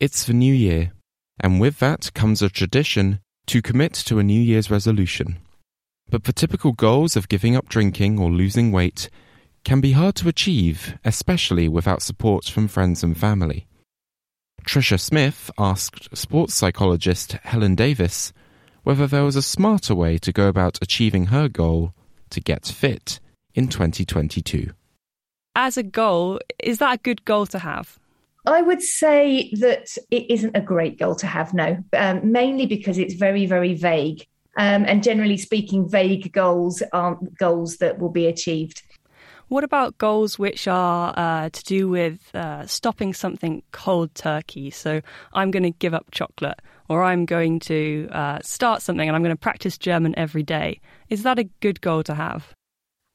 It's the new year, and with that comes a tradition to commit to a New Year's resolution. But the typical goals of giving up drinking or losing weight can be hard to achieve, especially without support from friends and family. Tricia Smith asked sports psychologist Helen Davis whether there was a smarter way to go about achieving her goal to get fit in 2022. As a goal, is that a good goal to have? I would say that it isn't a great goal to have, no, um, mainly because it's very, very vague. Um, and generally speaking, vague goals aren't goals that will be achieved. What about goals which are uh, to do with uh, stopping something cold turkey? So I'm going to give up chocolate, or I'm going to uh, start something and I'm going to practice German every day. Is that a good goal to have?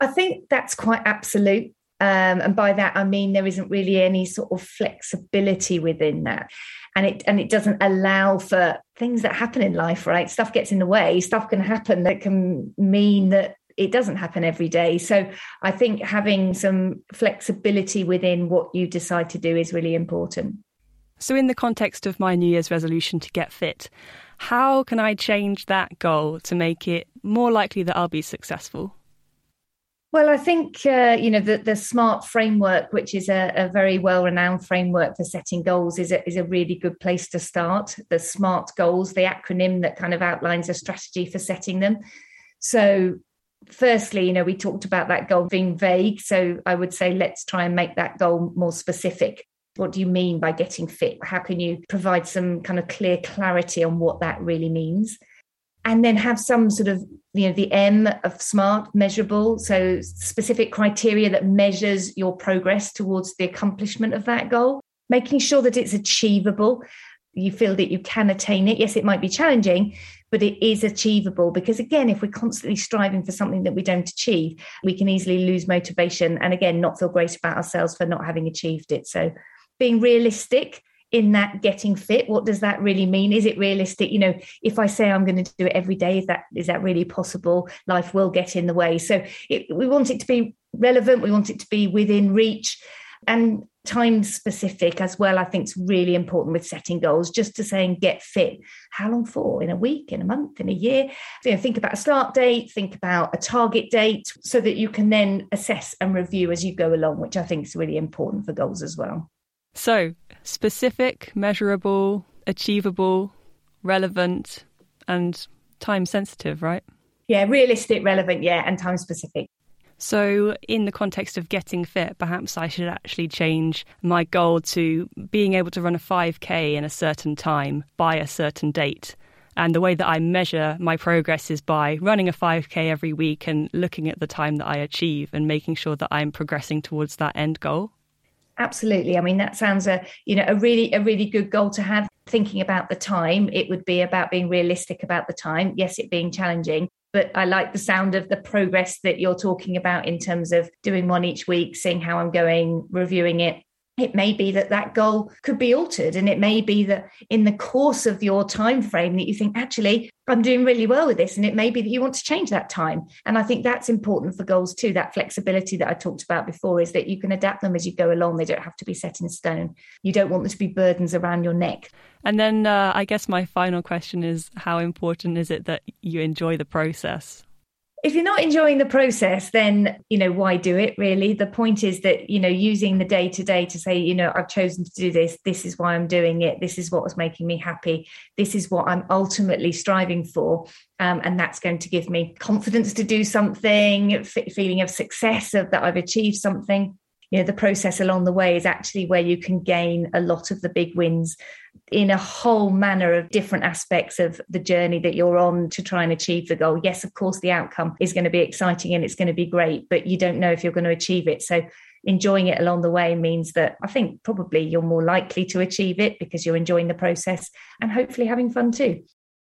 I think that's quite absolute. Um, and by that I mean there isn't really any sort of flexibility within that, and it and it doesn't allow for things that happen in life. Right, stuff gets in the way. Stuff can happen that can mean that it doesn't happen every day. So I think having some flexibility within what you decide to do is really important. So, in the context of my New Year's resolution to get fit, how can I change that goal to make it more likely that I'll be successful? Well, I think uh, you know the, the SMART framework, which is a, a very well-renowned framework for setting goals, is a, is a really good place to start. The SMART goals, the acronym that kind of outlines a strategy for setting them. So, firstly, you know, we talked about that goal being vague. So, I would say let's try and make that goal more specific. What do you mean by getting fit? How can you provide some kind of clear clarity on what that really means? And then have some sort of you know the m of smart measurable so specific criteria that measures your progress towards the accomplishment of that goal making sure that it's achievable. You feel that you can attain it. Yes it might be challenging but it is achievable because again if we're constantly striving for something that we don't achieve we can easily lose motivation and again not feel great about ourselves for not having achieved it. So being realistic in that getting fit what does that really mean? Is it realistic? You know if i say i'm going to do it every day is that is that really possible? Life will get in the way. So it, we want it to be relevant we want it to be within reach and time specific as well i think is really important with setting goals. Just to say and get fit. How long for? In a week in a month in a year? You know, think about a start date think about a target date so that you can then assess and review as you go along which i think is really important for goals as well so, specific, measurable, achievable, relevant, and time sensitive, right? Yeah, realistic, relevant, yeah, and time specific. So, in the context of getting fit, perhaps I should actually change my goal to being able to run a 5K in a certain time by a certain date. And the way that I measure my progress is by running a 5K every week and looking at the time that I achieve and making sure that I'm progressing towards that end goal. Absolutely. I mean, that sounds a you know a really a really good goal to have. Thinking about the time, it would be about being realistic about the time. Yes, it being challenging, but I like the sound of the progress that you're talking about in terms of doing one each week, seeing how I'm going, reviewing it, it may be that that goal could be altered and it may be that in the course of your time frame that you think actually i'm doing really well with this and it may be that you want to change that time. And i think that's important for goals too that flexibility that i talked about before is that you can adapt them as you go along. They don't have to be set in stone. You don't want them to be burdens around your neck. And then uh, i guess my final question is how important is it that you enjoy the process if you're not enjoying the process then you know why do it really? The point is that you know using the day to day to say you know i've chosen to do this this is why i'm doing it this is what was making me happy this is what i'm ultimately striving for um, and that's going to give me confidence to do something f- feeling of success of that i've achieved something you know the process along the way is actually where you can gain a lot of the big wins in a whole manner of different aspects of the journey that you're on to try and achieve the goal yes of course the outcome is going to be exciting and it's going to be great but you don't know if you're going to achieve it so enjoying it along the way means that I think probably you're more likely to achieve it because you're enjoying the process and hopefully having fun too.